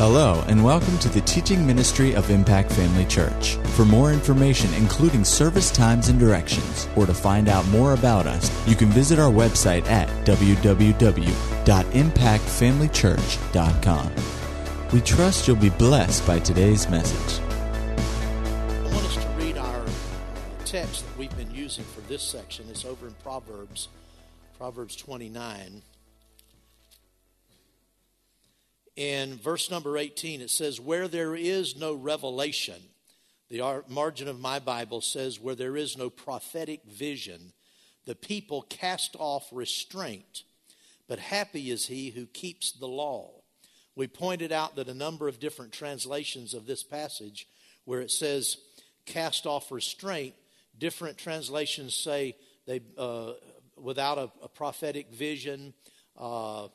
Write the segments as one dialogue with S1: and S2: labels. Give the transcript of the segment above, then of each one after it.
S1: Hello, and welcome to the teaching ministry of Impact Family Church. For more information, including service times and directions, or to find out more about us, you can visit our website at www.impactfamilychurch.com. We trust you'll be blessed by today's message.
S2: I want us to read our text that we've been using for this section. It's over in Proverbs, Proverbs 29. In verse number 18, it says, Where there is no revelation, the margin of my Bible says, Where there is no prophetic vision, the people cast off restraint, but happy is he who keeps the law. We pointed out that a number of different translations of this passage, where it says, Cast off restraint, different translations say they, uh, without a, a prophetic vision, uh,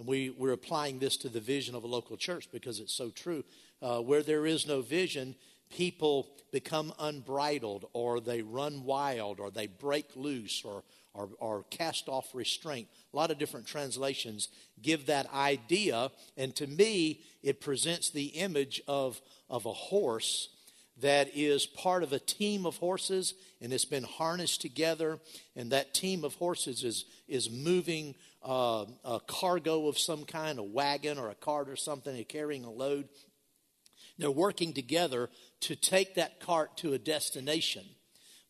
S2: and we, we're applying this to the vision of a local church because it's so true. Uh, where there is no vision, people become unbridled or they run wild or they break loose or, or, or, cast off restraint. A lot of different translations give that idea. And to me, it presents the image of, of a horse that is part of a team of horses and it's been harnessed together. And that team of horses is, is moving uh, a cargo of some kind, a wagon or a cart or something, and carrying a load. They're working together to take that cart to a destination.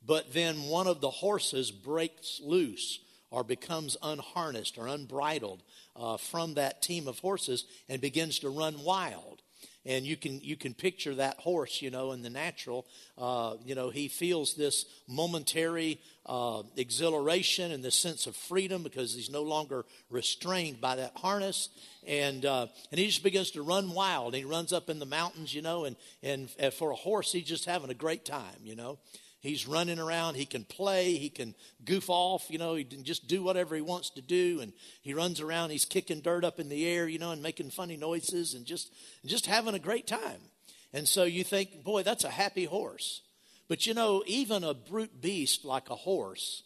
S2: But then one of the horses breaks loose or becomes unharnessed or unbridled uh, from that team of horses and begins to run wild and you can you can picture that horse you know in the natural. Uh, you know he feels this momentary uh, exhilaration and this sense of freedom because he's no longer restrained by that harness. And uh, and he just begins to run wild. He runs up in the mountains you know and and for a horse he's just having a great time you know He's running around. He can play. He can goof off. You know, he can just do whatever he wants to do. And he runs around. He's kicking dirt up in the air, you know, and making funny noises and just, just having a great time. And so you think, boy, that's a happy horse. But you know, even a brute beast like a horse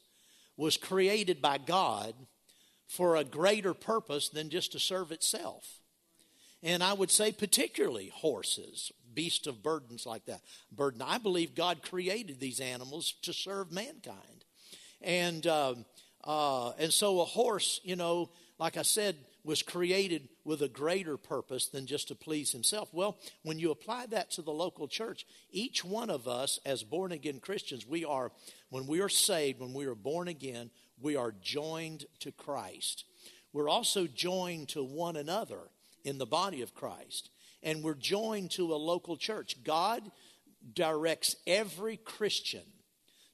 S2: was created by God for a greater purpose than just to serve itself. And I would say, particularly horses, beasts of burdens like that. Burden. I believe God created these animals to serve mankind, and uh, uh, and so a horse, you know, like I said, was created with a greater purpose than just to please himself. Well, when you apply that to the local church, each one of us as born again Christians, we are, when we are saved, when we are born again, we are joined to Christ. We're also joined to one another in the body of Christ and we're joined to a local church. God directs every Christian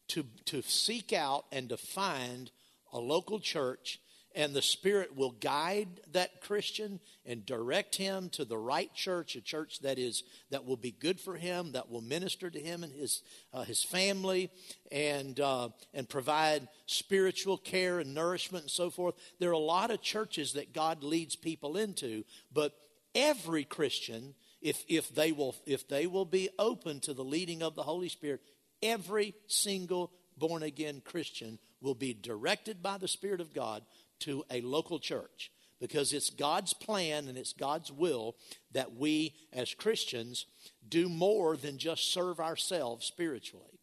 S2: to, to seek out and to find a local church, and the Spirit will guide that Christian and direct him to the right church, a church that is that will be good for him, that will minister to him and his uh, his family, and uh, and provide spiritual care and nourishment and so forth. There are a lot of churches that God leads people into, but every Christian, if, if, they will, if they will be open to the leading of the Holy Spirit, every single born again Christian will be directed by the Spirit of God to a local church because it's God's plan and it's God's will that we as Christians do more than just serve ourselves spiritually.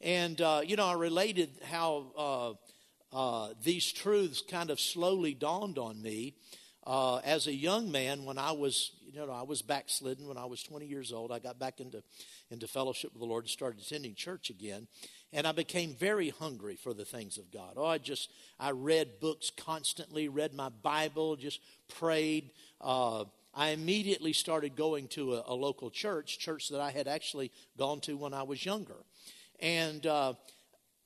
S2: And, uh, you know, I related how uh, uh, these truths kind of slowly dawned on me uh, as a young man, when I was, you know, I was backslidden when I was 20 years old, I got back into, into fellowship with the Lord and started attending church again. And I became very hungry for the things of God. Oh, I just, I read books constantly, read my Bible, just prayed. Uh, I immediately started going to a, a, local church, church that I had actually gone to when I was younger. And uh,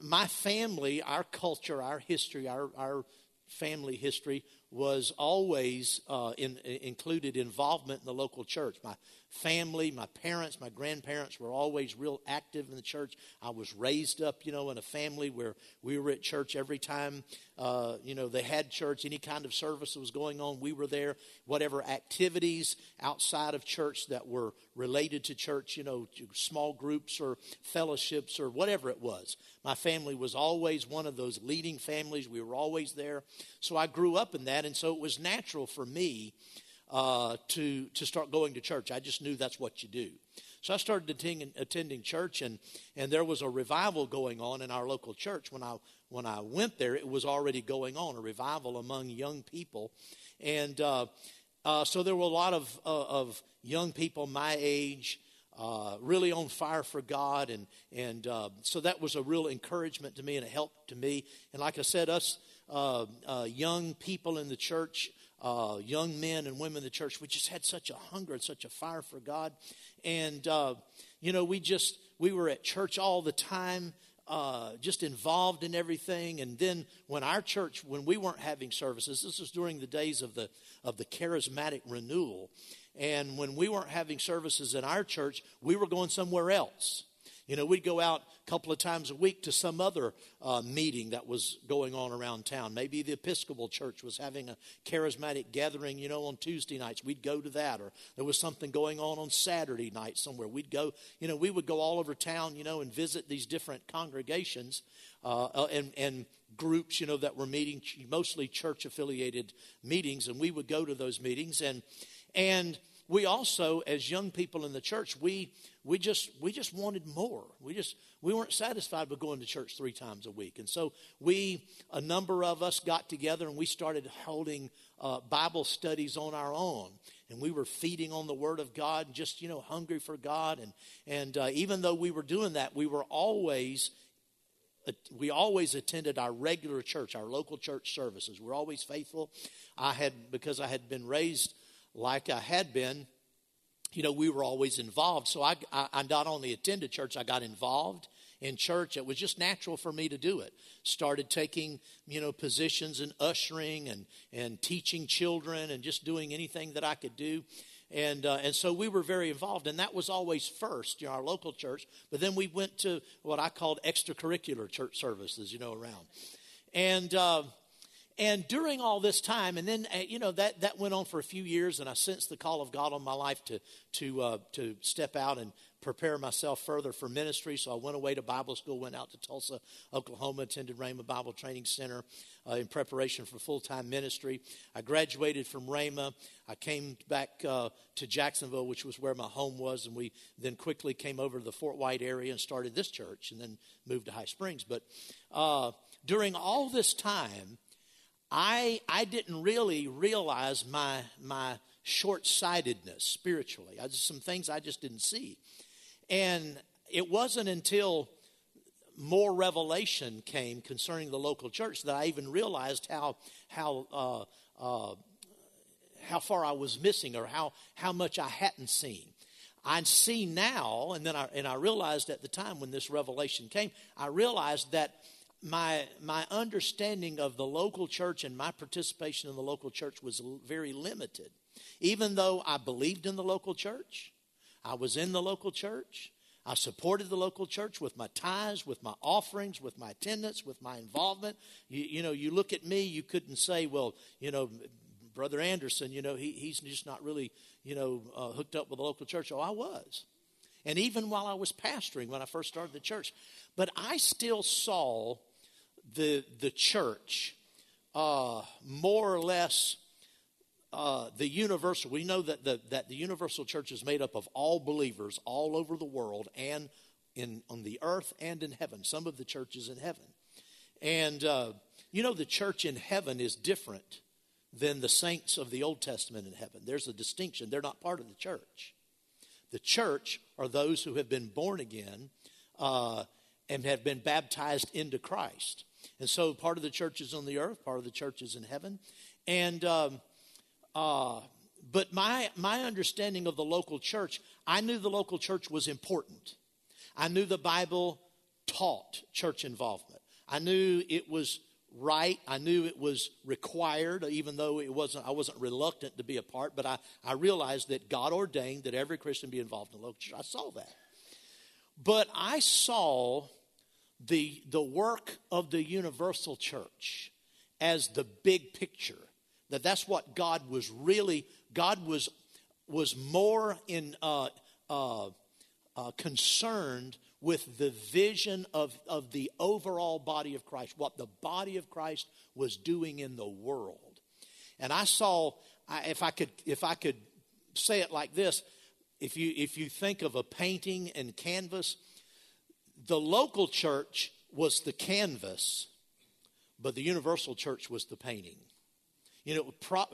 S2: my family, our culture, our history, our, our family history was always uh, in, included involvement in the local church. My family, my parents, my grandparents were always real active in the church. I was raised up, you know, in a family where we were at church every time, uh, you know, they had church, any kind of service that was going on, we were there. Whatever activities outside of church that were related to church, you know, small groups or fellowships or whatever it was. My family was always one of those leading families. We were always there. So I grew up in that, and so it was natural for me uh, to, to start going to church. I just knew that's what you do. So I started attending, attending church, and, and there was a revival going on in our local church. When I, when I went there, it was already going on, a revival among young people. And uh, uh, so there were a lot of, uh, of young people my age. Uh, really on fire for God, and and uh, so that was a real encouragement to me and a help to me. And like I said, us uh, uh young people in the church, uh, young men and women in the church, we just had such a hunger and such a fire for God, and uh, you know we just we were at church all the time. just involved in everything, and then when our church, when we weren't having services, this was during the days of the of the charismatic renewal, and when we weren't having services in our church, we were going somewhere else. You know, we'd go out a couple of times a week to some other uh, meeting that was going on around town. Maybe the Episcopal Church was having a charismatic gathering, you know, on Tuesday nights. We'd go to that. Or there was something going on on Saturday night somewhere. We'd go, you know, we would go all over town, you know, and visit these different congregations uh, uh and, and groups, you know, that were meeting, mostly church affiliated meetings. And we would go to those meetings. And, and we also, as young people in the church, we we just we just wanted more. We just we weren't satisfied with going to church three times a week, and so we a number of us got together and we started holding uh, Bible studies on our own, and we were feeding on the Word of God, and just you know hungry for God, and and uh, even though we were doing that, we were always we always attended our regular church, our local church services. We're always faithful. I had because I had been raised like I had been, you know, we were always involved. So I, I, I, not only attended church, I got involved in church. It was just natural for me to do it. Started taking, you know, positions in ushering and, and teaching children and just doing anything that I could do. And, uh, and so we were very involved, and that was always first, you know, our local church. But then we went to what I called extracurricular church services, you know, around. And, uh, and during all this time, and then uh, you know that that went on for a few years, and I sensed the call of God on my life to to uh, to step out and prepare myself further for ministry. So I went away to Bible school, went out to Tulsa, Oklahoma, attended Rhema Bible Training Center uh, in preparation for full time ministry. I graduated from Rhema. I came back uh, to Jacksonville, which was where my home was, and we then quickly came over to the Fort White area and started this church, and then moved to High Springs. But uh, during all this time I, I didn't really realize my, my short sightedness spiritually. I just, some things I just didn't see. And it wasn't until more revelation came concerning the local church that I even realized how, how, uh, uh, how far I was missing or how, how much I hadn't seen. I see now, and then I, and I realized at the time when this revelation came, I realized that my my understanding of the local church and my participation in the local church was very limited. Even though I believed in the local church, I was in the local church. I supported the local church with my tithes, with my offerings, with my attendance, with my involvement. You, you know, you look at me, you couldn't say, well, you know, Brother Anderson, you know, he, he's just not really, you know, uh, hooked up with the local church. Oh, I was. And even while I was pastoring, when I first started the church, but I still saw the, the church uh, more or less uh, the universal, we know that the, that the universal church is made up of all believers all over the world and in, on the earth and in heaven, some of the churches in heaven. And, uh, you know, the church in heaven is different than the saints of the Old Testament in heaven. There's a distinction. They're not part of the church. The church are those who have been born again uh, and have been baptized into Christ. And so part of the church is on the earth, part of the church is in heaven. And, um, uh, but my, my understanding of the local church, I knew the local church was important. I knew the Bible taught church involvement. I knew it was right. I knew it was required, even though it wasn't, I wasn't reluctant to be a part, but I, I realized that God ordained that every Christian be involved in the local church. I saw that. But I saw the, the work of the universal church as the big picture. That that's what God was really, God was, was more in, uh, uh, uh, concerned with the vision of, of the overall body of Christ, what the body of Christ was doing in the world. And I saw, I, if I could, if I could say it like this, if you if you think of a painting and canvas, the local church was the canvas, but the universal church was the painting. You know, pro,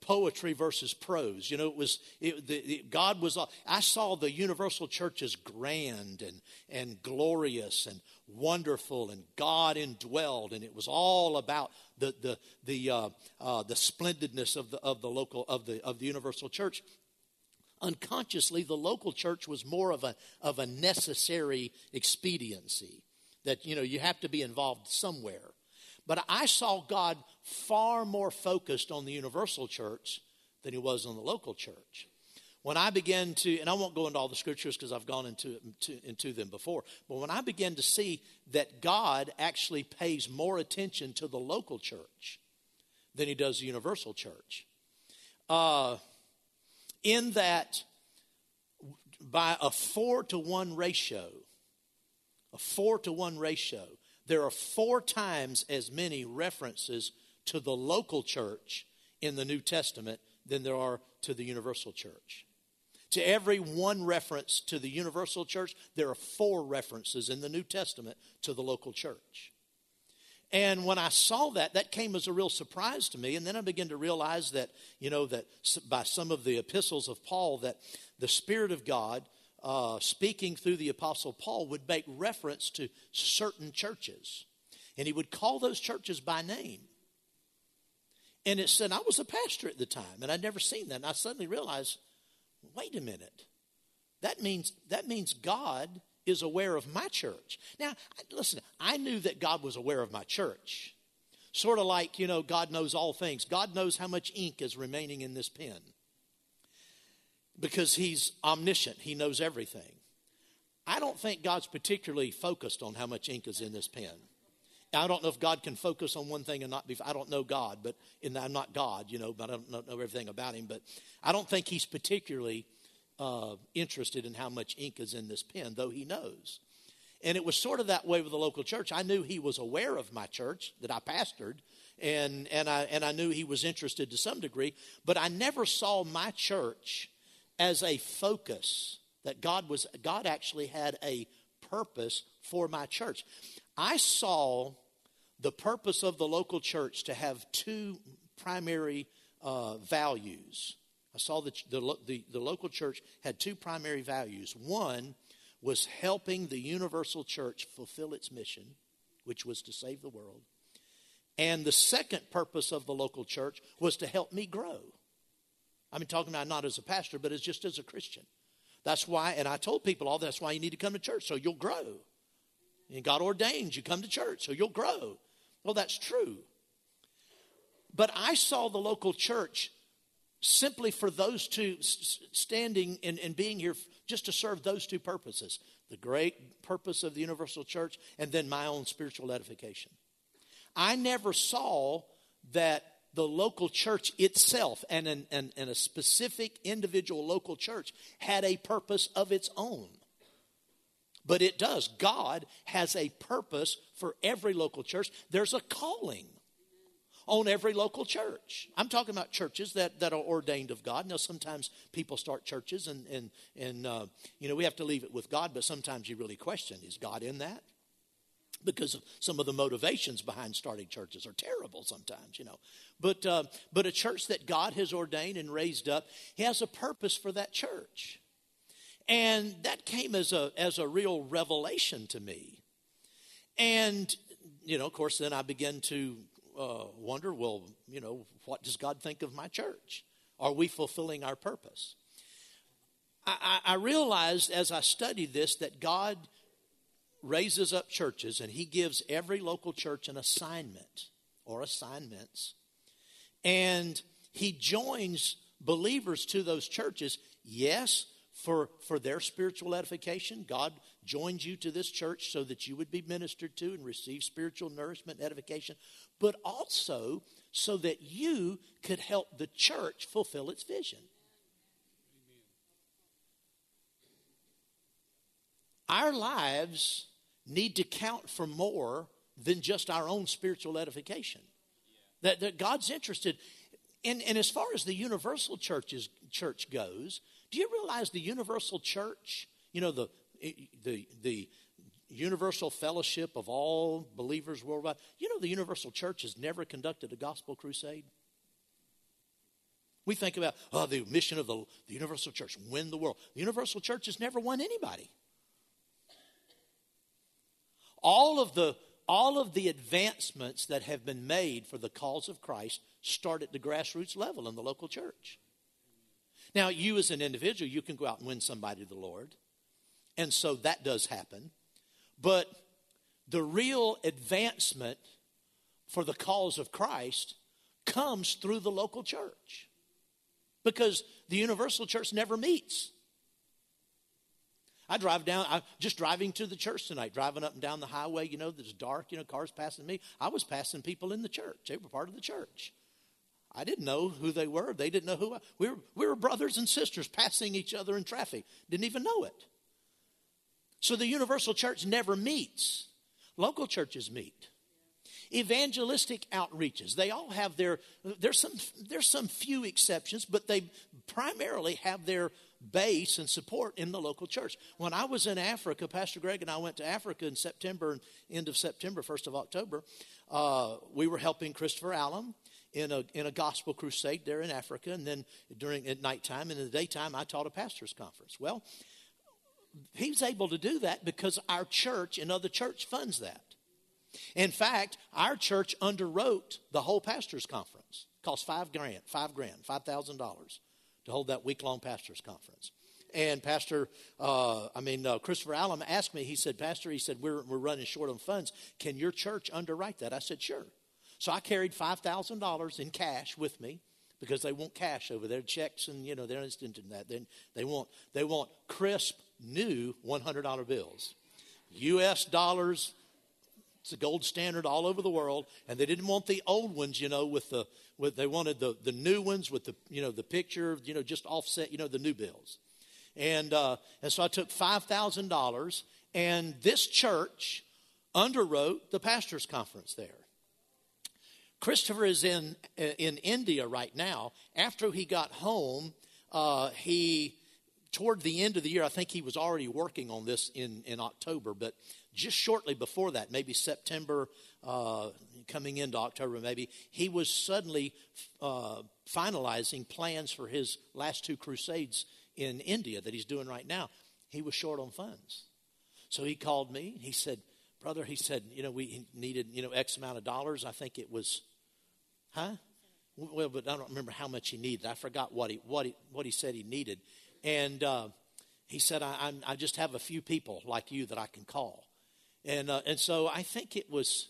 S2: poetry versus prose. You know, it was it, the, it, God was. I saw the universal church as grand and and glorious and wonderful and God indwelled, and it was all about the the the uh, uh, the splendidness of the of the local of the of the universal church. Unconsciously, the local church was more of a of a necessary expediency that you know you have to be involved somewhere. But I saw God far more focused on the universal church than he was on the local church. When I began to, and I won't go into all the scriptures because I've gone into, into, into them before, but when I began to see that God actually pays more attention to the local church than he does the universal church, uh, in that by a four to one ratio, a four to one ratio, there are four times as many references to the local church in the New Testament than there are to the universal church. To every one reference to the universal church, there are four references in the New Testament to the local church. And when I saw that, that came as a real surprise to me. And then I began to realize that, you know, that by some of the epistles of Paul, that the Spirit of God uh, speaking through the Apostle Paul, would make reference to certain churches. And he would call those churches by name. And it said, I was a pastor at the time, and I'd never seen that. And I suddenly realized, wait a minute. That means, that means God is aware of my church. Now, listen, I knew that God was aware of my church. Sort of like, you know, God knows all things. God knows how much ink is remaining in this pen because he's omniscient, he knows everything. I don't think God's particularly focused on how much ink is in this pen. I don't know if God can focus on one thing and not be. I don't know God, but I'm not God, you know, but I don't know everything about him. But I don't think he's particularly uh, interested in how much ink is in this pen, though he knows. And it was sort of that way with the local church. I knew he was aware of my church that I pastored, and, and, I, and I knew he was interested to some degree, but I never saw my church as a focus that God was God actually had a purpose for my church. I saw the purpose of the local church to have two primary uh, values. Saw that the, the, the local church had two primary values. One was helping the universal church fulfill its mission, which was to save the world. And the second purpose of the local church was to help me grow. I'm talking about not as a pastor, but as just as a Christian. That's why, and I told people all that's why you need to come to church, so you'll grow. And God ordains you come to church, so you'll grow. Well, that's true. But I saw the local church simply for those two standing and, and being here just to serve those two purposes the great purpose of the universal church and then my own spiritual edification. I never saw that the local church itself and, an, and, and a specific individual local church had a purpose of its own. But it does. God has a purpose for every local church. There's a calling on every local church. I'm talking about churches that, that are ordained of God. Now, sometimes people start churches and, and, and uh, you know, we have to leave it with God, but sometimes you really question is God in that? because some of the motivations behind starting churches are terrible sometimes, you know. But, uh, but a church that God has ordained and raised up, He has a purpose for that church. And that came as a, as a real revelation to me. And, you know, of course, then I began to uh, wonder well, you know, what does God think of my church? Are we fulfilling our purpose? I, I, I realized as I studied this that God raises up churches and he gives every local church an assignment or assignments. And he joins believers to those churches, yes, for, for their spiritual edification. God joins you to this church so that you would be ministered to and receive spiritual nourishment edification, but also so that you could help the church fulfill its vision. Our lives need to count for more than just our own spiritual edification. That, that God's interested. And, and as far as the universal churches, church goes, do you realize the universal church, you know, the, the, the universal fellowship of all believers worldwide, you know, the universal church has never conducted a gospel crusade? We think about, oh, the mission of the, the universal church, win the world. The universal church has never won anybody. All of the all of the advancements that have been made for the cause of Christ start at the grassroots level in the local church. Now, you as an individual, you can go out and win somebody to the Lord. And so that does happen. But the real advancement for the cause of Christ comes through the local church because the universal church never meets. I drive down, I'm just driving to the church tonight, driving up and down the highway, you know, it's dark, you know, cars passing me. I was passing people in the church. They were part of the church. I didn't know who they were. They didn't know who I we were. We were brothers and sisters passing each other in traffic. Didn't even know it. So the universal church never meets. Local churches meet. Evangelistic outreaches, they all have their there's some there's some few exceptions, but they primarily have their base and support in the local church. When I was in Africa, Pastor Greg and I went to Africa in September, end of September, 1st of October. Uh, we were helping Christopher Allen in a, in a gospel crusade there in Africa. And then during at nighttime and in the daytime, I taught a pastor's conference. Well, he's able to do that because our church and other church funds that. In fact, our church underwrote the whole pastor's conference. It cost five grand, five grand, five thousand dollars to hold that week long pastor's conference. And Pastor, uh, I mean, uh, Christopher Allen asked me, he said, Pastor, he said, we're, we're running short on funds. Can your church underwrite that? I said, sure. So I carried $5,000 in cash with me because they want cash over there, checks and, you know, they're instant in that. Then they want, they want crisp, new $100 bills. U.S. dollars, it's a gold standard all over the world, and they didn't want the old ones, you know, with the with they wanted the the new ones with the you know the picture, you know, just offset, you know, the new bills, and uh, and so I took five thousand dollars, and this church underwrote the pastors' conference there. Christopher is in in India right now. After he got home, uh, he toward the end of the year, I think he was already working on this in in October, but just shortly before that, maybe September, uh, coming into October, maybe, he was suddenly uh, finalizing plans for his last two crusades in India that he's doing right now. He was short on funds. So he called me. He said, Brother, he said, you know, we needed, you know, X amount of dollars. I think it was, huh? Well, but I don't remember how much he needed. I forgot what he, what he, what he said he needed. And uh, he said, I, I just have a few people like you that I can call. And, uh, and so I think it was,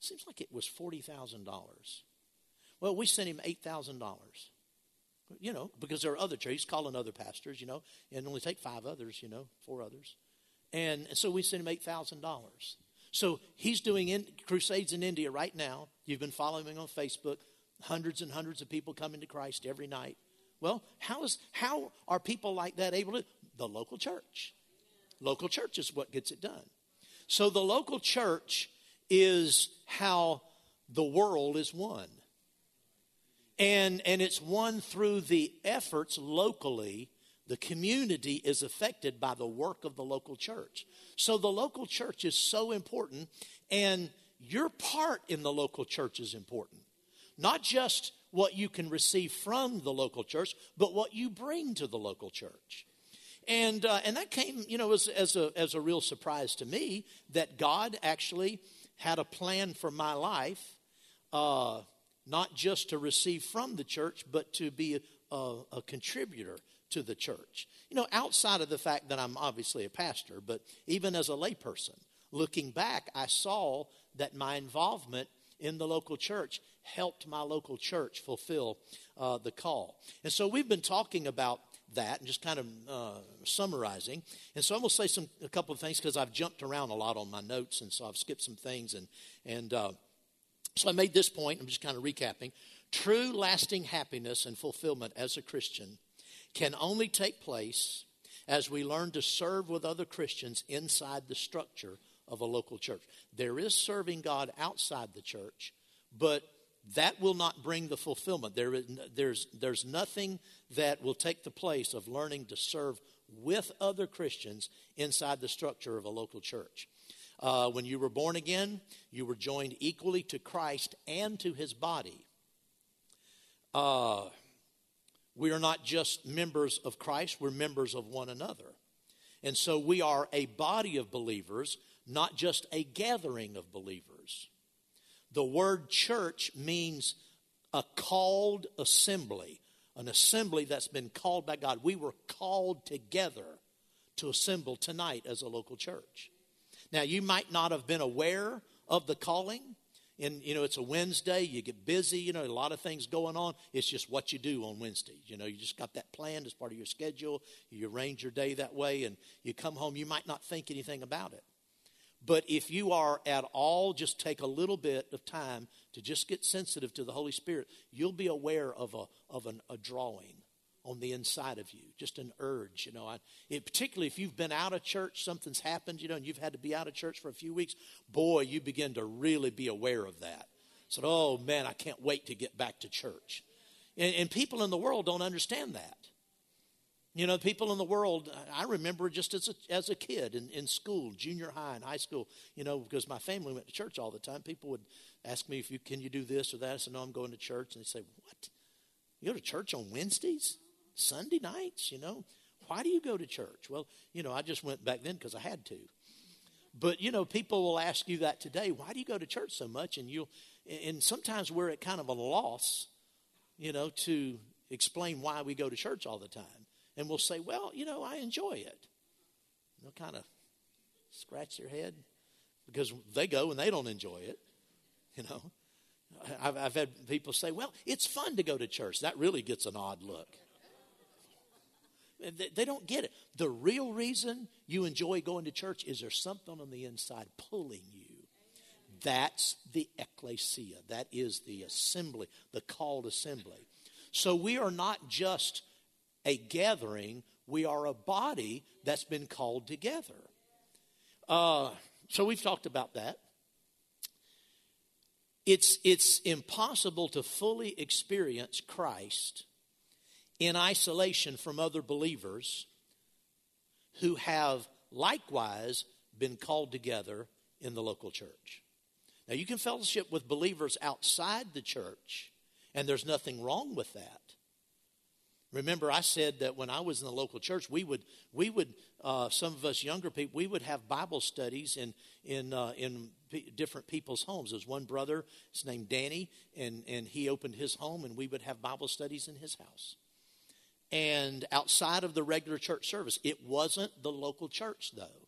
S2: seems like it was $40,000. Well, we sent him $8,000. You know, because there are other churches, he's calling other pastors, you know, and only take five others, you know, four others. And, and so we sent him $8,000. So he's doing in, crusades in India right now. You've been following him on Facebook. Hundreds and hundreds of people coming to Christ every night. Well, how, is, how are people like that able to? The local church. Local church is what gets it done. So the local church is how the world is won. And, and it's won through the efforts locally. The community is affected by the work of the local church. So the local church is so important, and your part in the local church is important. Not just what you can receive from the local church, but what you bring to the local church. And, uh, and that came, you know, as, as, a, as a real surprise to me that God actually had a plan for my life, uh, not just to receive from the church, but to be a, a, a contributor to the church. You know, outside of the fact that I'm obviously a pastor, but even as a layperson, looking back, I saw that my involvement in the local church helped my local church fulfill uh, the call. And so we've been talking about that and just kind of uh, summarizing. And so I'm going to say some a couple of things because I've jumped around a lot on my notes, and so I've skipped some things. And and uh, so I made this point. I'm just kind of recapping. True, lasting happiness and fulfillment as a Christian can only take place as we learn to serve with other Christians inside the structure of a local church. There is serving God outside the church, but that will not bring the fulfillment. There is, there's, there's nothing that will take the place of learning to serve with other Christians inside the structure of a local church. Uh, when you were born again, you were joined equally to Christ and to his body. Uh, we are not just members of Christ, we're members of one another. And so we are a body of believers, not just a gathering of believers. The word church means a called assembly, an assembly that's been called by God. We were called together to assemble tonight as a local church. Now, you might not have been aware of the calling. And, you know, it's a Wednesday, you get busy, you know, a lot of things going on. It's just what you do on Wednesdays. You know, you just got that planned as part of your schedule. You arrange your day that way, and you come home, you might not think anything about it. But if you are at all, just take a little bit of time to just get sensitive to the Holy Spirit, you'll be aware of a, of an, a drawing on the inside of you, just an urge, you know. I, it, particularly if you've been out of church, something's happened, you know, and you've had to be out of church for a few weeks, boy, you begin to really be aware of that. Said, oh man, I can't wait to get back to church. And, and people in the world don't understand that. You know, people in the world, I remember just as a, as a kid in, in school, junior high and high school, you know, because my family went to church all the time. People would ask me if you can you do this or that. I said, no, I'm going to church. And they say, what? You go to church on Wednesdays? Sunday nights, you know. Why do you go to church? Well, you know, I just went back then because I had to. But, you know, people will ask you that today. Why do you go to church so much? And you'll, and sometimes we're at kind of a loss, you know, to explain why we go to church all the time. And we'll say, well, you know, I enjoy it. They'll kind of scratch their head because they go and they don't enjoy it, you know. I've, I've had people say, well, it's fun to go to church. That really gets an odd look. They don't get it. The real reason you enjoy going to church is there's something on the inside pulling you. That's the ecclesia. That is the assembly, the called assembly. So we are not just a gathering, we are a body that's been called together. Uh, so we've talked about that. It's, it's impossible to fully experience Christ in isolation from other believers who have likewise been called together in the local church. Now, you can fellowship with believers outside the church, and there's nothing wrong with that. Remember, I said that when I was in the local church, we would, we would, uh, some of us younger people, we would have Bible studies in in uh, in p- different people's homes. There's one brother, his name Danny, and and he opened his home, and we would have Bible studies in his house and outside of the regular church service. It wasn't the local church, though.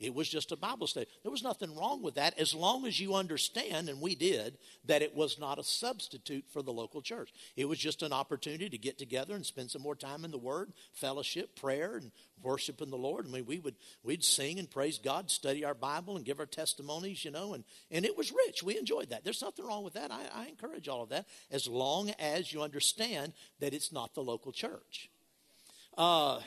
S2: It was just a Bible study. There was nothing wrong with that as long as you understand, and we did, that it was not a substitute for the local church. It was just an opportunity to get together and spend some more time in the Word, fellowship, prayer, and worshiping the Lord. I mean, we would we'd sing and praise God, study our Bible, and give our testimonies, you know, and, and it was rich. We enjoyed that. There's nothing wrong with that. I, I encourage all of that as long as you understand that it's not the local church. Uh,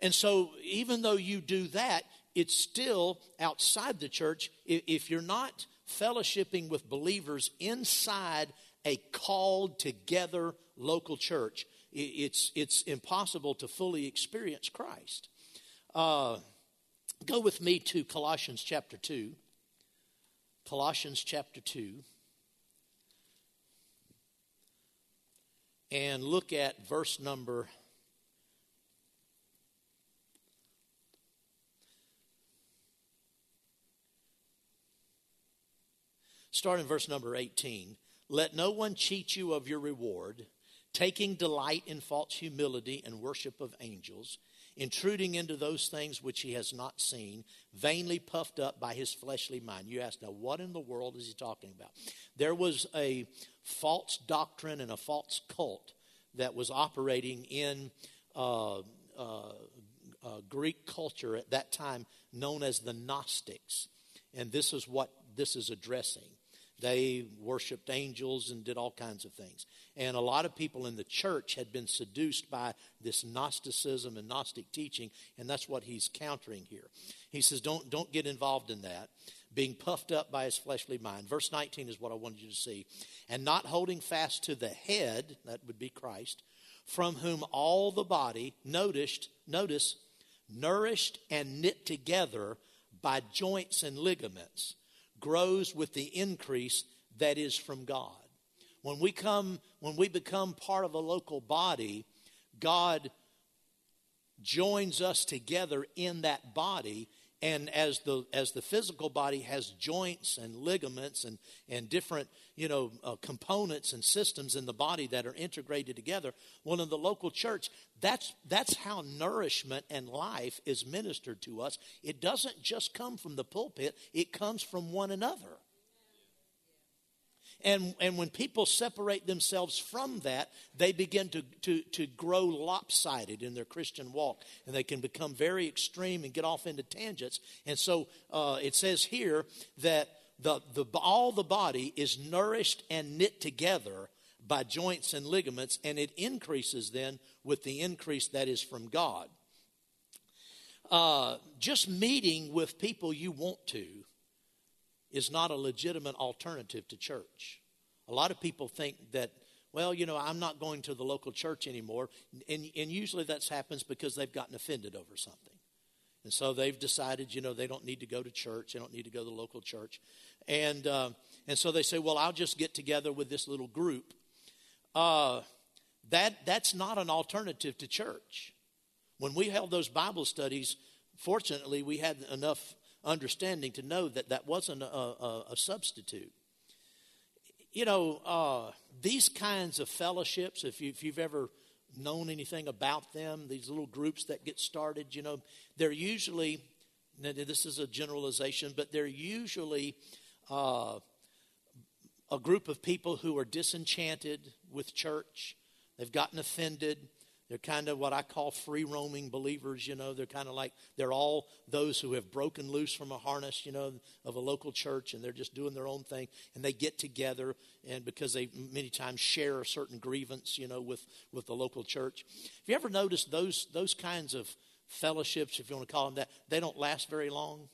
S2: and so, even though you do that, it's still outside the church. If you're not fellowshipping with believers inside a called together local church, it's, it's impossible to fully experience Christ. Uh, go with me to Colossians chapter 2. Colossians chapter 2. And look at verse number Start in verse number 18. Let no one cheat you of your reward, taking delight in false humility and worship of angels, intruding into those things which he has not seen, vainly puffed up by his fleshly mind. You ask, now, what in the world is he talking about? There was a false doctrine and a false cult that was operating in uh, uh, uh, Greek culture at that time known as the Gnostics. And this is what this is addressing. They worshiped angels and did all kinds of things. And a lot of people in the church had been seduced by this Gnosticism and Gnostic teaching, and that's what he's countering here. He says, don't, don't get involved in that. being puffed up by his fleshly mind. Verse 19 is what I wanted you to see. And not holding fast to the head, that would be Christ, from whom all the body, noticed, notice, nourished and knit together by joints and ligaments, grows with the increase that is from God. When we come, when we become part of a local body, God joins us together in that body and as the as the physical body has joints and ligaments and and different you know uh, components and systems in the body that are integrated together well in the local church that's that's how nourishment and life is ministered to us. It doesn't just come from the pulpit. It comes from one another and, and when people separate themselves from that, they begin to, to, to grow lopsided in their Christian walk. And they can become very extreme and get off into tangents. And so uh, it says here that the, the, all the body is nourished and knit together by joints and ligaments, and it increases then with the increase that is from God. Uh, just meeting with people you want to is not a legitimate alternative to church. A lot of people think that, well, you know, I'm not going to the local church anymore. And, and usually that happens because they've gotten offended over something. And so they've decided, you know, they don't need to go to church. They don't need to go to the local church. And, uh, and so they say, well, I'll just get together with this little group. Uh, that, that's not an alternative to church. When we held those Bible studies, fortunately, we had enough understanding to know that that wasn't a, a, a substitute. You know, uh, these kinds of fellowships, if, you, if you've ever known anything about them, these little groups that get started, you know, they're usually, this is a generalization, but they're usually uh, a group of people who are disenchanted with church. They've gotten offended. They're kind of what I call free roaming believers, you know. They're kind of like, they're all those who have broken loose from a harness, you know, of a local church, and they're just doing their own thing. And they get together, and because they many times share a certain grievance, you know, with, with the local church. Have you ever noticed those, those kinds of fellowships, if you want to call them that, they don't last very long?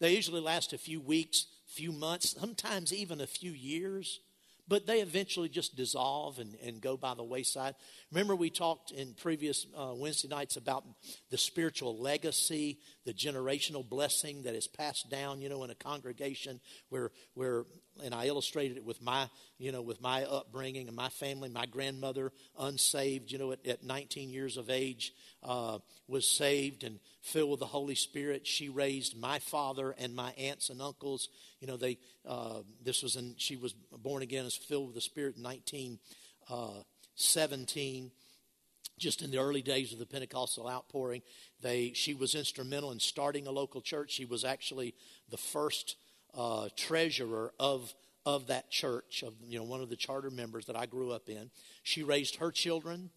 S2: They usually last a few weeks, few months, sometimes even a few years but they eventually just dissolve and, and go by the wayside. Remember, we talked in previous uh, Wednesday nights about the spiritual legacy, the generational blessing that is passed down, you know, in a congregation where, where and I illustrated it with my, you know, with my upbringing and my family. My grandmother, unsaved, you know, at, at 19 years of age, uh, was saved and filled with the Holy Spirit. She raised my father and my aunts and uncles. You know, they, uh, this was in, she was born again as filled with the Spirit in 1917. Uh, just in the early days of the Pentecostal outpouring, they, she was instrumental in starting a local church. She was actually the first uh, treasurer of of that church, of you know one of the charter members that I grew up in. She raised her children,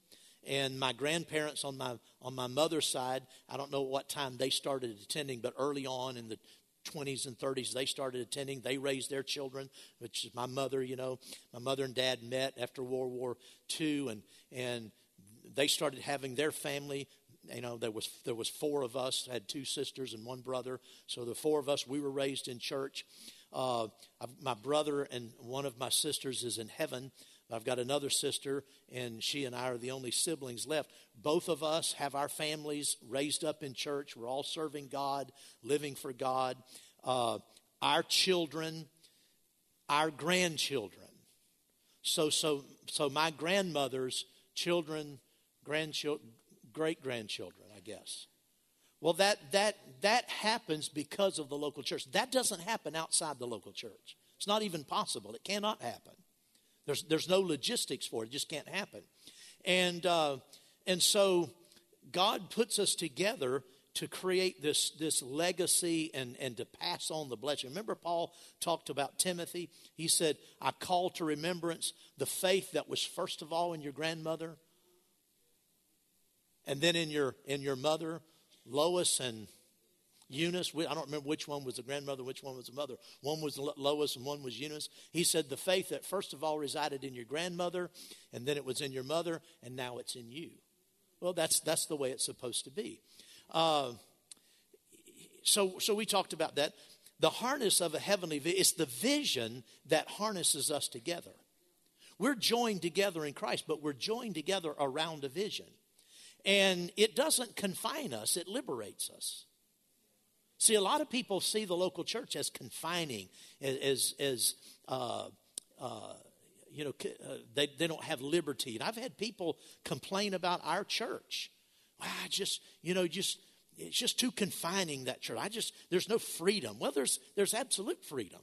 S2: and my grandparents on my on my mother's side. I don't know what time they started attending, but early on in the 20s and 30s they started attending. They raised their children which is my mother you know. My mother and dad met after world war ii and and they started having their family. You know there was there was four of us had two sisters and one brother. So the four of us we were raised in church. Uh, my brother and one of my sisters is in heaven i've got another sister and she and i are the only siblings left both of us have our families raised up in church we're all serving god living for god uh, our children our grandchildren so so so my grandmother's children grandchildren great grandchildren, I guess. Well, that, that, that happens because of the local church. That doesn't happen outside the local church. It's not even possible. It cannot happen. There's, there's no logistics for it. It just can't happen. And, uh, and so God puts us together to create this, this legacy and, and to pass on the blessing. Remember, Paul talked about Timothy? He said, I call to remembrance the faith that was first of all in your grandmother, and then in your in your mother, Lois and Eunice, I don't remember which one was the grandmother, which one was the mother. One was Lois and one was Eunice. He said the faith that first of all resided in your grandmother, and then it was in your mother, and now it's in you. Well, that's that's the way it's supposed to be. Uh, so so we talked about that. the harness of a heavenly vision, it's the vision that harnesses us together. We're joined together in Christ, but we're joined together around a vision. And it doesn't confine us, it liberates us. See, a lot of people see the local church as confining, as, as uh, uh, you know, uh, they, they don't have liberty. And I've had people complain about our church. Well, I just, you know, just, it's just too confining, that church. I just, there's no freedom. Well, there's, there's absolute freedom.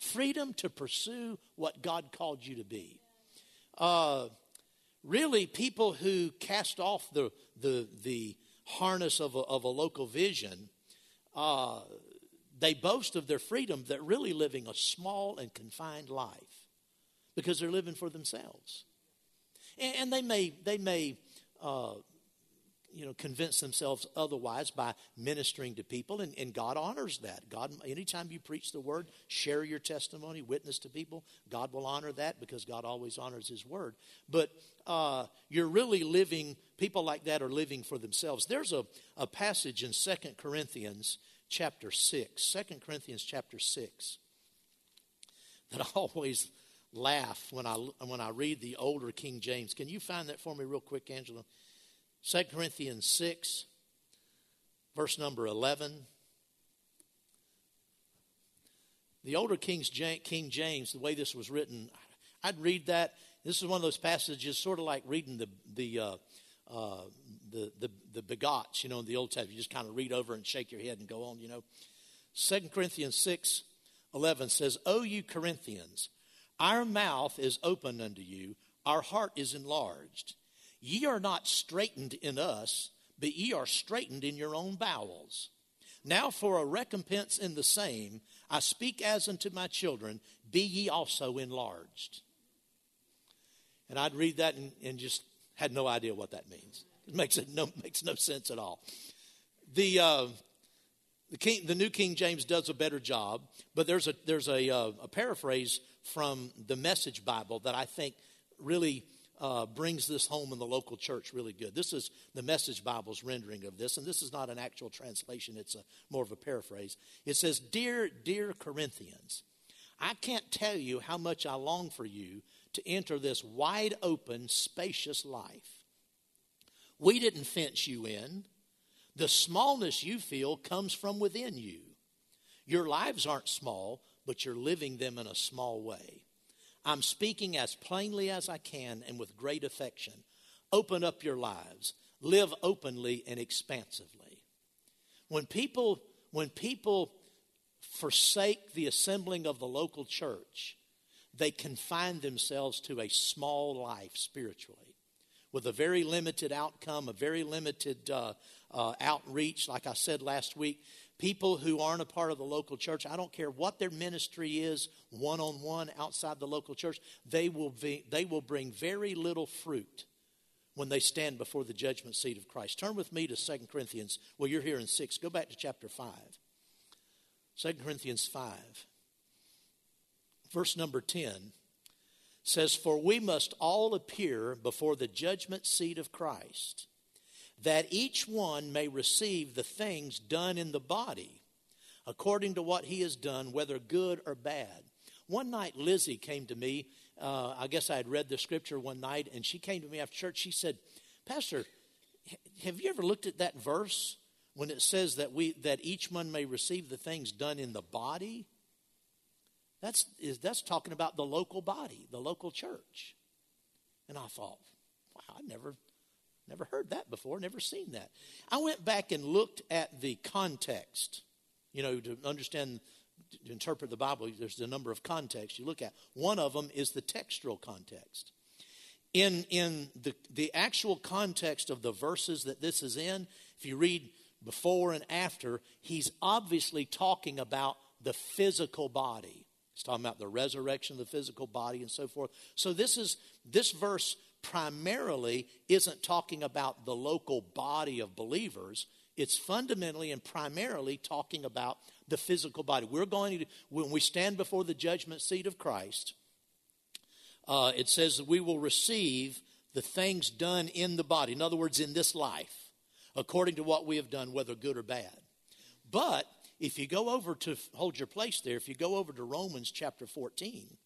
S2: Freedom to pursue what God called you to be. Uh, really, people who cast off the, the, the harness of a, of a local vision uh, they boast of their freedom, they're really living a small and confined life because they're living for themselves. And, and they may, they may uh, you know, convince themselves otherwise by ministering to people, and, and God honors that. God, anytime you preach the word, share your testimony, witness to people, God will honor that because God always honors His word. But uh, you're really living, people like that are living for themselves. There's a, a passage in Second Corinthians chapter 6, 2 Corinthians chapter 6, that I always laugh when I, when I read the older King James. Can you find that for me real quick, Angela? 2 Corinthians 6, verse number 11. The older King's, King James, the way this was written, I'd read that. This is one of those passages, sort of like reading the, the uh, uh, the, the, the begats, you know, in the Old Testament. You just kind of read over and shake your head and go on, you know. 2 Corinthians 6 11 says, O you Corinthians, our mouth is open unto you, our heart is enlarged. Ye are not straitened in us, but ye are straitened in your own bowels. Now for a recompense in the same, I speak as unto my children, be ye also enlarged. And I'd read that and, and just had no idea what that means. It makes it no makes no sense at all. The uh, the, King, the New King James does a better job, but there's a there's a, uh, a paraphrase from the Message Bible that I think really uh, brings this home in the local church really good. This is the Message Bible's rendering of this, and this is not an actual translation; it's a more of a paraphrase. It says, "Dear, dear Corinthians, I can't tell you how much I long for you to enter this wide open, spacious life. We didn't fence you in. The smallness you feel comes from within you. Your lives aren't small, but you're living them in a small way. I'm speaking as plainly as I can and with great affection. Open up your lives. Live openly and expansively. When people, when people forsake the assembling of the local church, they confine themselves to a small life spiritually with a very limited outcome, a very limited uh, uh, outreach. Like I said last week, people who aren't a part of the local church, I don't care what their ministry is, one on one outside the local church, they will, be, they will bring very little fruit when they stand before the judgment seat of Christ. Turn with me to 2 Corinthians. Well, you're here in 6. Go back to chapter 5. 2 Corinthians 5, verse number 10 says, For we must all appear before the judgment seat of Christ, that each one may receive the things done in the body according to what he has done, whether good or bad. One night, Lizzie came to me. Uh, I guess I had read the scripture one night, and she came to me after church. She said, Pastor, have you ever looked at that verse when it says that we that each one may receive the things done in the body? That's, is, that's talking about the local body, the local church. And I thought, wow, I never, never heard that before, never seen that. I went back and looked at the context. You know, to understand, to interpret the Bible, there's a number of contexts you look at. One of them is the textual context. In, in the, the actual context of the verses that this is in, if you read before and after, he's obviously talking about the physical body. He's talking about the resurrection of the physical body and so forth. So this is this verse primarily isn't talking about the local body of believers. It's fundamentally and primarily talking about the physical body. We're going to when we stand before the judgment seat of Christ. Uh, it says that we will receive the things done in the body. In other words, in this life, according to what we have done, whether good or bad. But if you go over to hold your place there, if you go over to Romans chapter 14,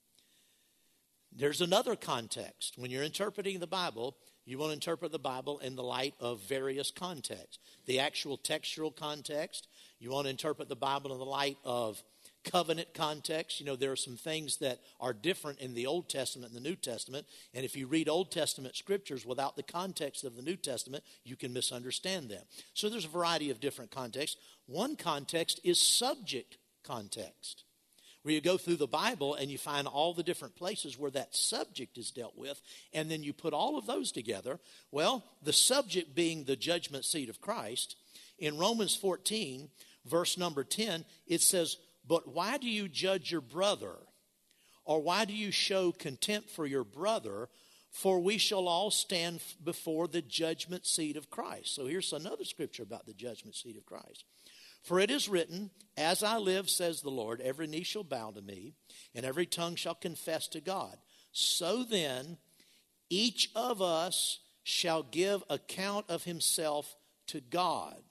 S2: there's another context. When you're interpreting the Bible, you want to interpret the Bible in the light of various contexts. The actual textual context, you want to interpret the Bible in the light of covenant context. You know, there are some things that are different in the Old Testament and the New Testament. And if you read Old Testament scriptures without the context of the New Testament, you can misunderstand them. So there's a variety of different contexts. One context is subject context, where you go through the Bible and you find all the different places where that subject is dealt with, and then you put all of those together. Well, the subject being the judgment seat of Christ. In Romans 14, verse number 10, it says, but why do you judge your brother? Or why do you show contempt for your brother? For we shall all stand before the judgment seat of Christ. So here's another scripture about the judgment seat of Christ. For it is written, As I live, says the Lord, every knee shall bow to me, and every tongue shall confess to God. So then, each of us shall give account of himself to God.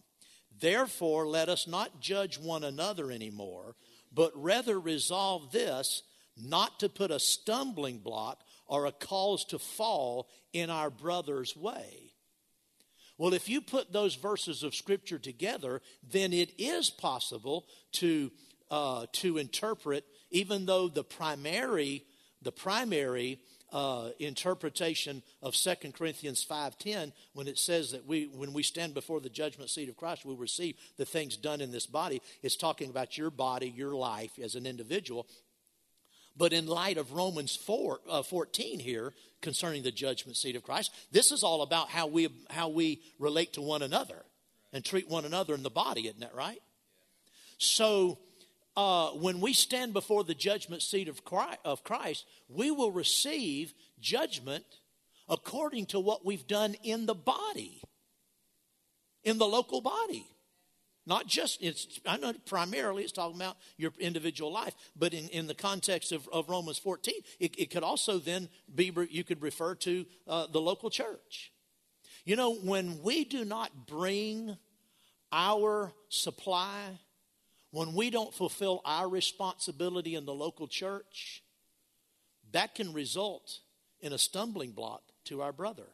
S2: Therefore, let us not judge one another anymore, but rather resolve this not to put a stumbling block or a cause to fall in our brother's way. Well, if you put those verses of Scripture together, then it is possible to, uh, to interpret, even though the primary, the primary uh, interpretation of 2 Corinthians 5.10 when it says that we, when we stand before the judgment seat of Christ, we receive the things done in this body. It's talking about your body, your life as an individual. But in light of Romans 4, uh, 14 here concerning the judgment seat of Christ, this is all about how we, how we relate to one another and treat one another in the body, isn't that right? So uh, when we stand before the judgment seat of Christ, of Christ, we will receive judgment according to what we've done in the body, in the local body. Not just, it's, I know primarily it's talking about your individual life, but in, in the context of, of Romans 14, it, it could also then be, you could refer to uh, the local church. You know, when we do not bring our supply when we don't fulfill our responsibility in the local church, that can result in a stumbling block to our brother.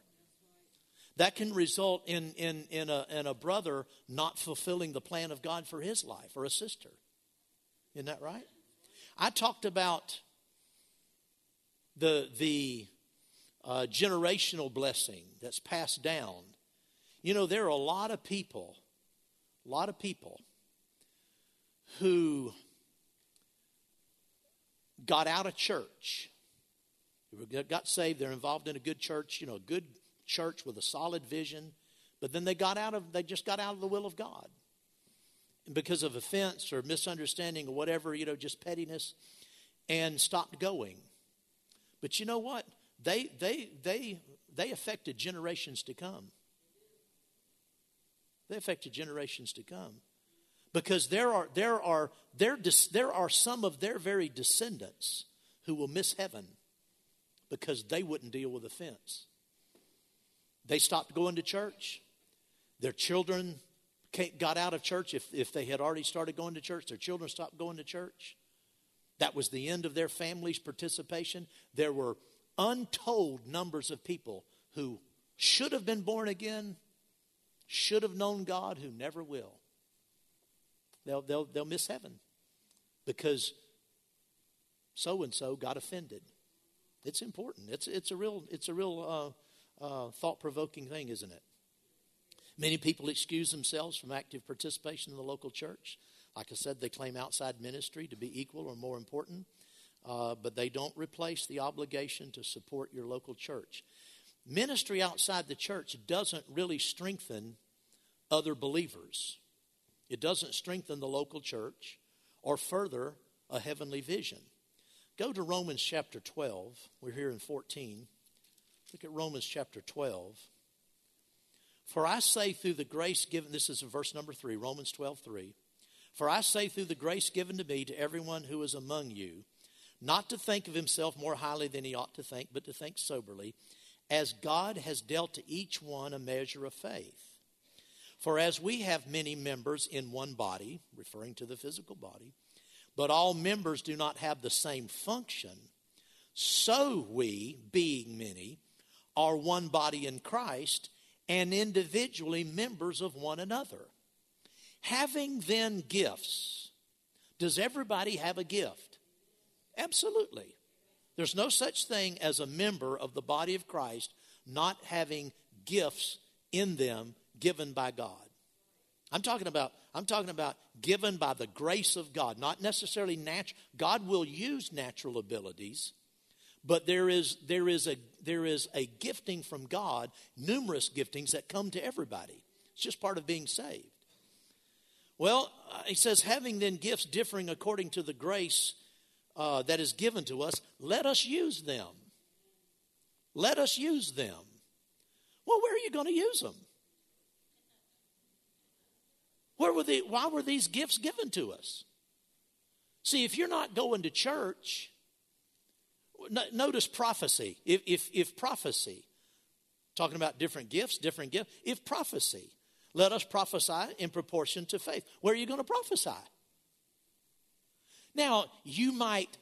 S2: That can result in, in, in, a, in a brother not fulfilling the plan of God for his life or a sister. Isn't that right? I talked about the, the uh, generational blessing that's passed down. You know, there are a lot of people, a lot of people who got out of church, got saved, they're involved in a good church, you know, a good church with a solid vision, but then they got out of, they just got out of the will of God. And because of offense or misunderstanding or whatever, you know, just pettiness, and stopped going. But you know what? They, they, they, they affected generations to come. They affected generations to come because there are, there are, there, there are some of their very descendants who will miss heaven because they wouldn't deal with offense. They stopped going to church. Their children got out of church if, if they had already started going to church. Their children stopped going to church. That was the end of their family's participation. There were untold numbers of people who should have been born again, should have known God, who never will they'll, they'll, they'll miss heaven because so and so got offended. It's important. It's, it's a real, it's a real uh, thought provoking thing, isn't it? Many people excuse themselves from active participation in the local church. Like I said, they claim outside ministry to be equal or more important, uh, but they don't replace the obligation to support your local church. Ministry outside the church doesn't really strengthen other believers. It doesn't strengthen the local church or further a heavenly vision. Go to Romans chapter 12. We're here in 14. Look at Romans chapter 12. For I say through the grace given, this is verse number 3, Romans 12, 3. For I say through the grace given to me to everyone who is among you, not to think of himself more highly than he ought to think, but to think soberly, as God has dealt to each one a measure of faith. For as we have many members in one body, referring to the physical body, but all members do not have the same function, so we, being many, are one body in Christ and individually members of one another. Having then gifts, does everybody have a gift? Absolutely. There's no such thing as a member of the body of Christ not having gifts in them given by God. I'm talking about I'm talking about given by the grace of God, not necessarily natural. God will use natural abilities, but there is there is a there is a gifting from God, numerous giftings that come to everybody. It's just part of being saved. Well, uh, he says, having then gifts differing according to the grace uh, that is given to us, let us use them. Let us use them. Well, where are you going to use them? Where were they, why were these gifts given to us? See, if you're not going to church, notice prophecy. If, if, if prophecy, talking about different gifts, different gifts, if prophecy, let us prophesy in proportion to faith. Where are you going to prophesy? Now, you might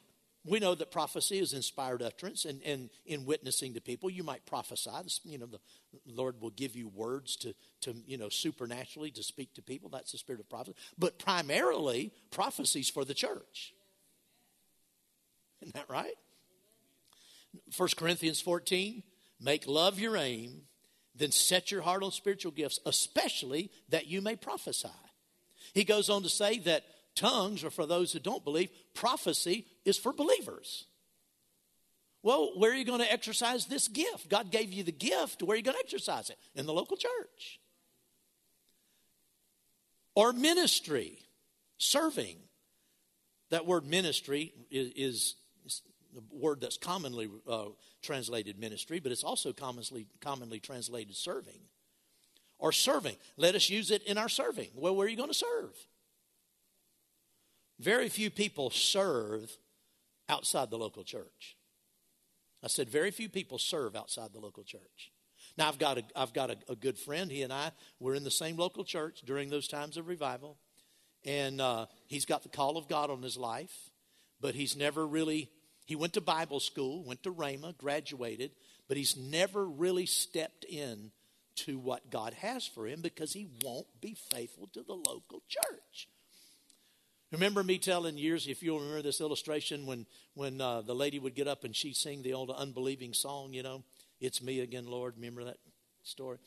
S2: we know that prophecy is inspired utterance, and, and in witnessing to people, you might prophesy. You know, the Lord will give you words to, to, you know, supernaturally to speak to people. That's the spirit of prophecy. But primarily, prophecies for the church. Isn't that right? 1 Corinthians 14, make love your aim, then set your heart on spiritual gifts, especially that you may prophesy. He goes on to say that Tongues are for those who don't believe. Prophecy is for believers. Well, where are you going to exercise this gift? God gave you the gift. Where are you going to exercise it? In the local church. Or ministry, serving. That word ministry is, is word that's commonly uh, translated ministry, but it's also commonly, commonly translated serving. Or serving. Let us use it in our serving. Well, where are you going to serve? Very few people serve outside the local church. I said, very few people serve outside the local church. Now, I've got, a, I've got a, a good friend. He and I were in the same local church during those times of revival. And uh, he's got the call of God on his life, but he's never really, he went to Bible school, went to Rhema, graduated, but he's never really stepped in to what God has for him because he won't be faithful to the local church. Remember me telling years, if you'll remember this illustration, when, when uh, the lady would get up and she'd sing the old unbelieving song, you know, It's Me Again, Lord. Remember that story?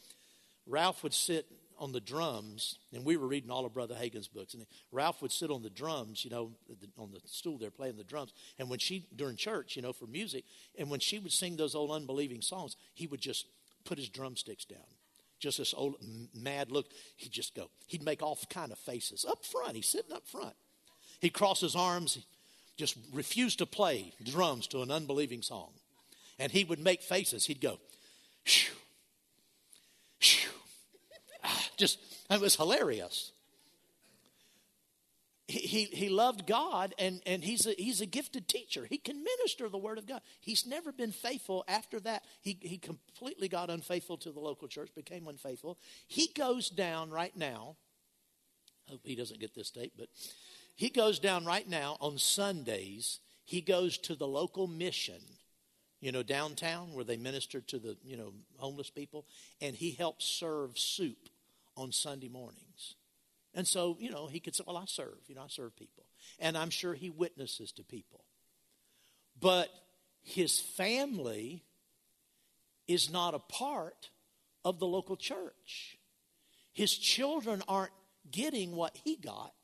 S2: Ralph would sit on the drums, and we were reading all of Brother Hagin's books, and Ralph would sit on the drums, you know, on the stool there playing the drums. And when she, during church, you know, for music, and when she would sing those old unbelieving songs, he would just put his drumsticks down just this old mad look. He'd just go. He'd make all kind of faces up front. He's sitting up front. He'd cross his arms, just refuse to play drums to an unbelieving song. And he would make faces. He'd go, shoo. Just, it was hilarious. He, he, he loved God and, and he's, a, he's a gifted teacher. He can minister the word of God. He's never been faithful after that. He, he completely got unfaithful to the local church, became unfaithful. He goes down right now. I Hope he doesn't get this tape, but he goes down right now on Sundays. He goes to the local mission, you know, downtown where they minister to the, you know, homeless people, and he helps serve soup on Sunday mornings. And so, you know, he could say, Well, I serve, you know, I serve people. And I'm sure he witnesses to people. But his family is not a part of the local church. His children aren't getting what he got.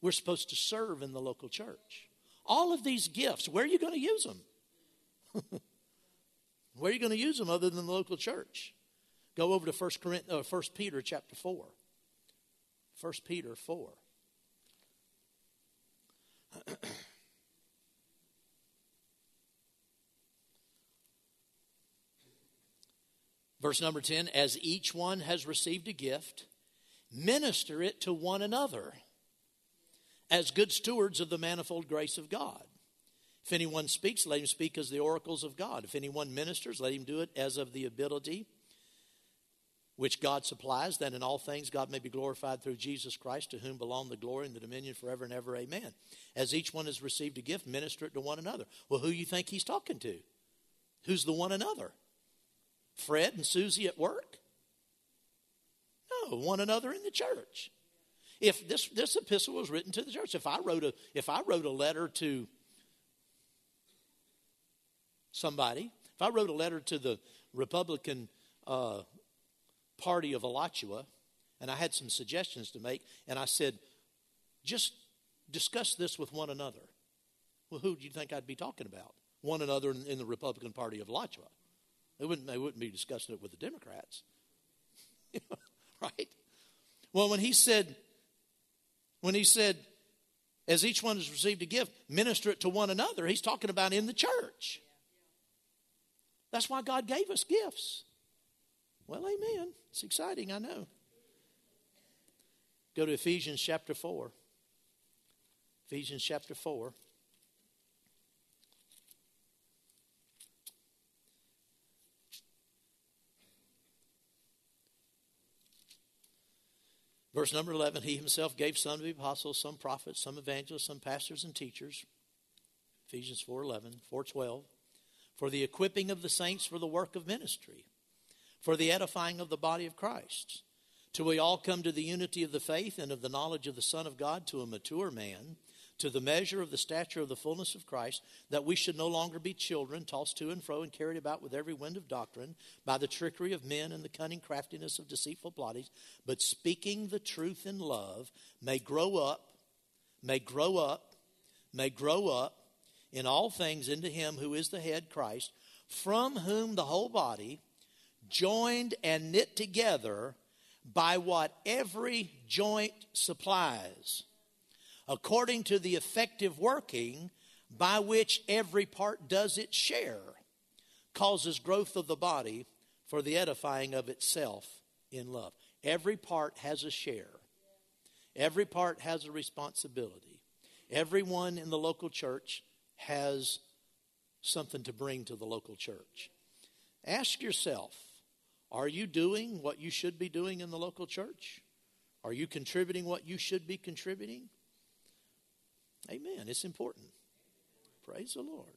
S2: We're supposed to serve in the local church. All of these gifts, where are you going to use them? where are you going to use them other than the local church? Go over to 1, Corinth, uh, 1 Peter chapter 4. 1 Peter 4. Verse number 10 As each one has received a gift, minister it to one another as good stewards of the manifold grace of God. If anyone speaks, let him speak as the oracles of God. If anyone ministers, let him do it as of the ability which God supplies, that in all things God may be glorified through Jesus Christ, to whom belong the glory and the dominion forever and ever. Amen. As each one has received a gift, minister it to one another. Well, who you think he's talking to? Who's the one another? Fred and Susie at work? No, one another in the church. If this, this epistle was written to the church, if I wrote a if I wrote a letter to somebody, if I wrote a letter to the Republican uh, Party of Alachua, and I had some suggestions to make, and I said, just discuss this with one another. Well, who do you think I'd be talking about? One another in, in the Republican Party of Alachua. They wouldn't, they wouldn't be discussing it with the Democrats. right? Well, when he said, when he said, as each one has received a gift, minister it to one another, he's talking about in the church. That's why God gave us gifts. Well, amen. It's exciting, I know. Go to Ephesians chapter 4. Ephesians chapter 4. Verse number 11 He himself gave some to be apostles, some prophets, some evangelists, some pastors and teachers. Ephesians 4 11, 4 12 for the equipping of the saints for the work of ministry, for the edifying of the body of Christ, till we all come to the unity of the faith and of the knowledge of the Son of God, to a mature man, to the measure of the stature of the fullness of Christ, that we should no longer be children, tossed to and fro and carried about with every wind of doctrine, by the trickery of men and the cunning craftiness of deceitful bodies, but speaking the truth in love, may grow up, may grow up, may grow up in all things into him who is the head, Christ, from whom the whole body, joined and knit together by what every joint supplies, according to the effective working by which every part does its share, causes growth of the body for the edifying of itself in love. Every part has a share. Every part has a responsibility. Everyone in the local church has something to bring to the local church. Ask yourself are you doing what you should be doing in the local church? Are you contributing what you should be contributing? Amen. It's important. Praise the Lord.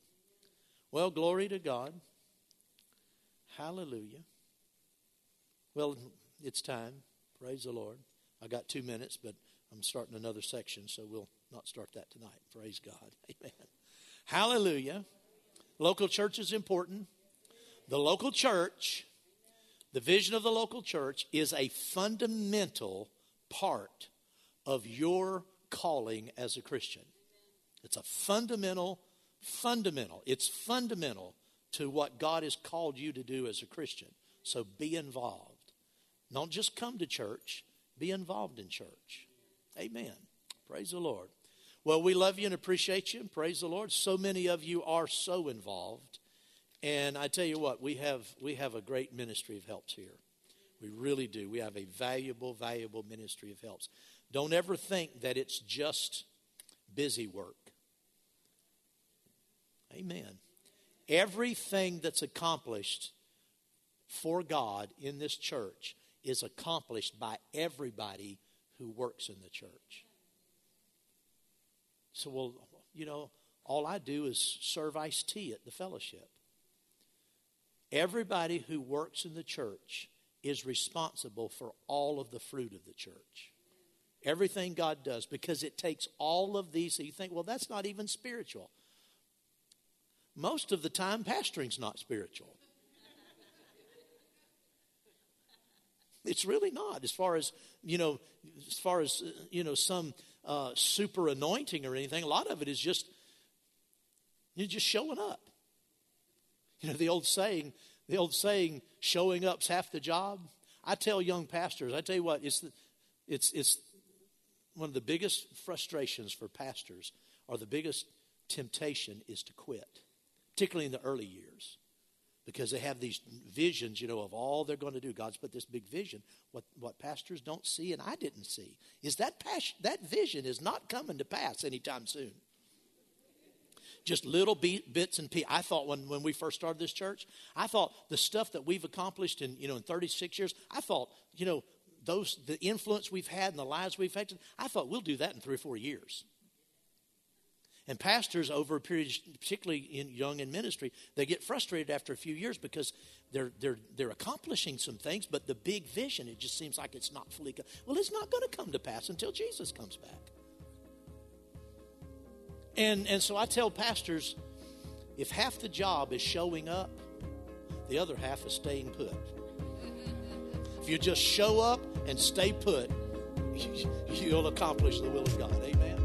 S2: Well, glory to God. Hallelujah. Well, it's time. Praise the Lord. I got two minutes, but I'm starting another section, so we'll not start that tonight. Praise God. Amen. Hallelujah. Local church is important. The local church, the vision of the local church, is a fundamental part of your calling as a Christian. It's a fundamental, fundamental, it's fundamental to what God has called you to do as a Christian. So be involved. Don't just come to church, be involved in church. Amen. Praise the Lord. Well, we love you and appreciate you, and praise the Lord. So many of you are so involved. And I tell you what, we have, we have a great ministry of helps here. We really do. We have a valuable, valuable ministry of helps. Don't ever think that it's just busy work. Amen. Everything that's accomplished for God in this church is accomplished by everybody who works in the church. So, well, you know, all I do is serve iced tea at the fellowship. Everybody who works in the church is responsible for all of the fruit of the church. Everything God does, because it takes all of these. So you think, well, that's not even spiritual. Most of the time, pastoring's not spiritual. It's really not. As far as you know, as far as you know, some uh, super anointing or anything. A lot of it is just you're just showing up. You know the old saying, the old saying, showing up's half the job. I tell young pastors, I tell you what, it's the, it's it's one of the biggest frustrations for pastors, or the biggest temptation is to quit, particularly in the early years because they have these visions, you know, of all they're going to do. God's put this big vision. What, what pastors don't see and I didn't see is that, pas- that vision is not coming to pass anytime soon. Just little bits and pieces. I thought when, when we first started this church, I thought the stuff that we've accomplished in, you know, in 36 years, I thought, you know, those, the influence we've had and the lives we've affected, I thought we'll do that in three or four years. And pastors, over a period, particularly in young in ministry, they get frustrated after a few years because they're, they're, they're accomplishing some things, but the big vision, it just seems like it's not fully. Well, it's not going to come to pass until Jesus comes back. And, and so I tell pastors if half the job is showing up, the other half is staying put. If you just show up and stay put, you'll accomplish the will of God. Amen.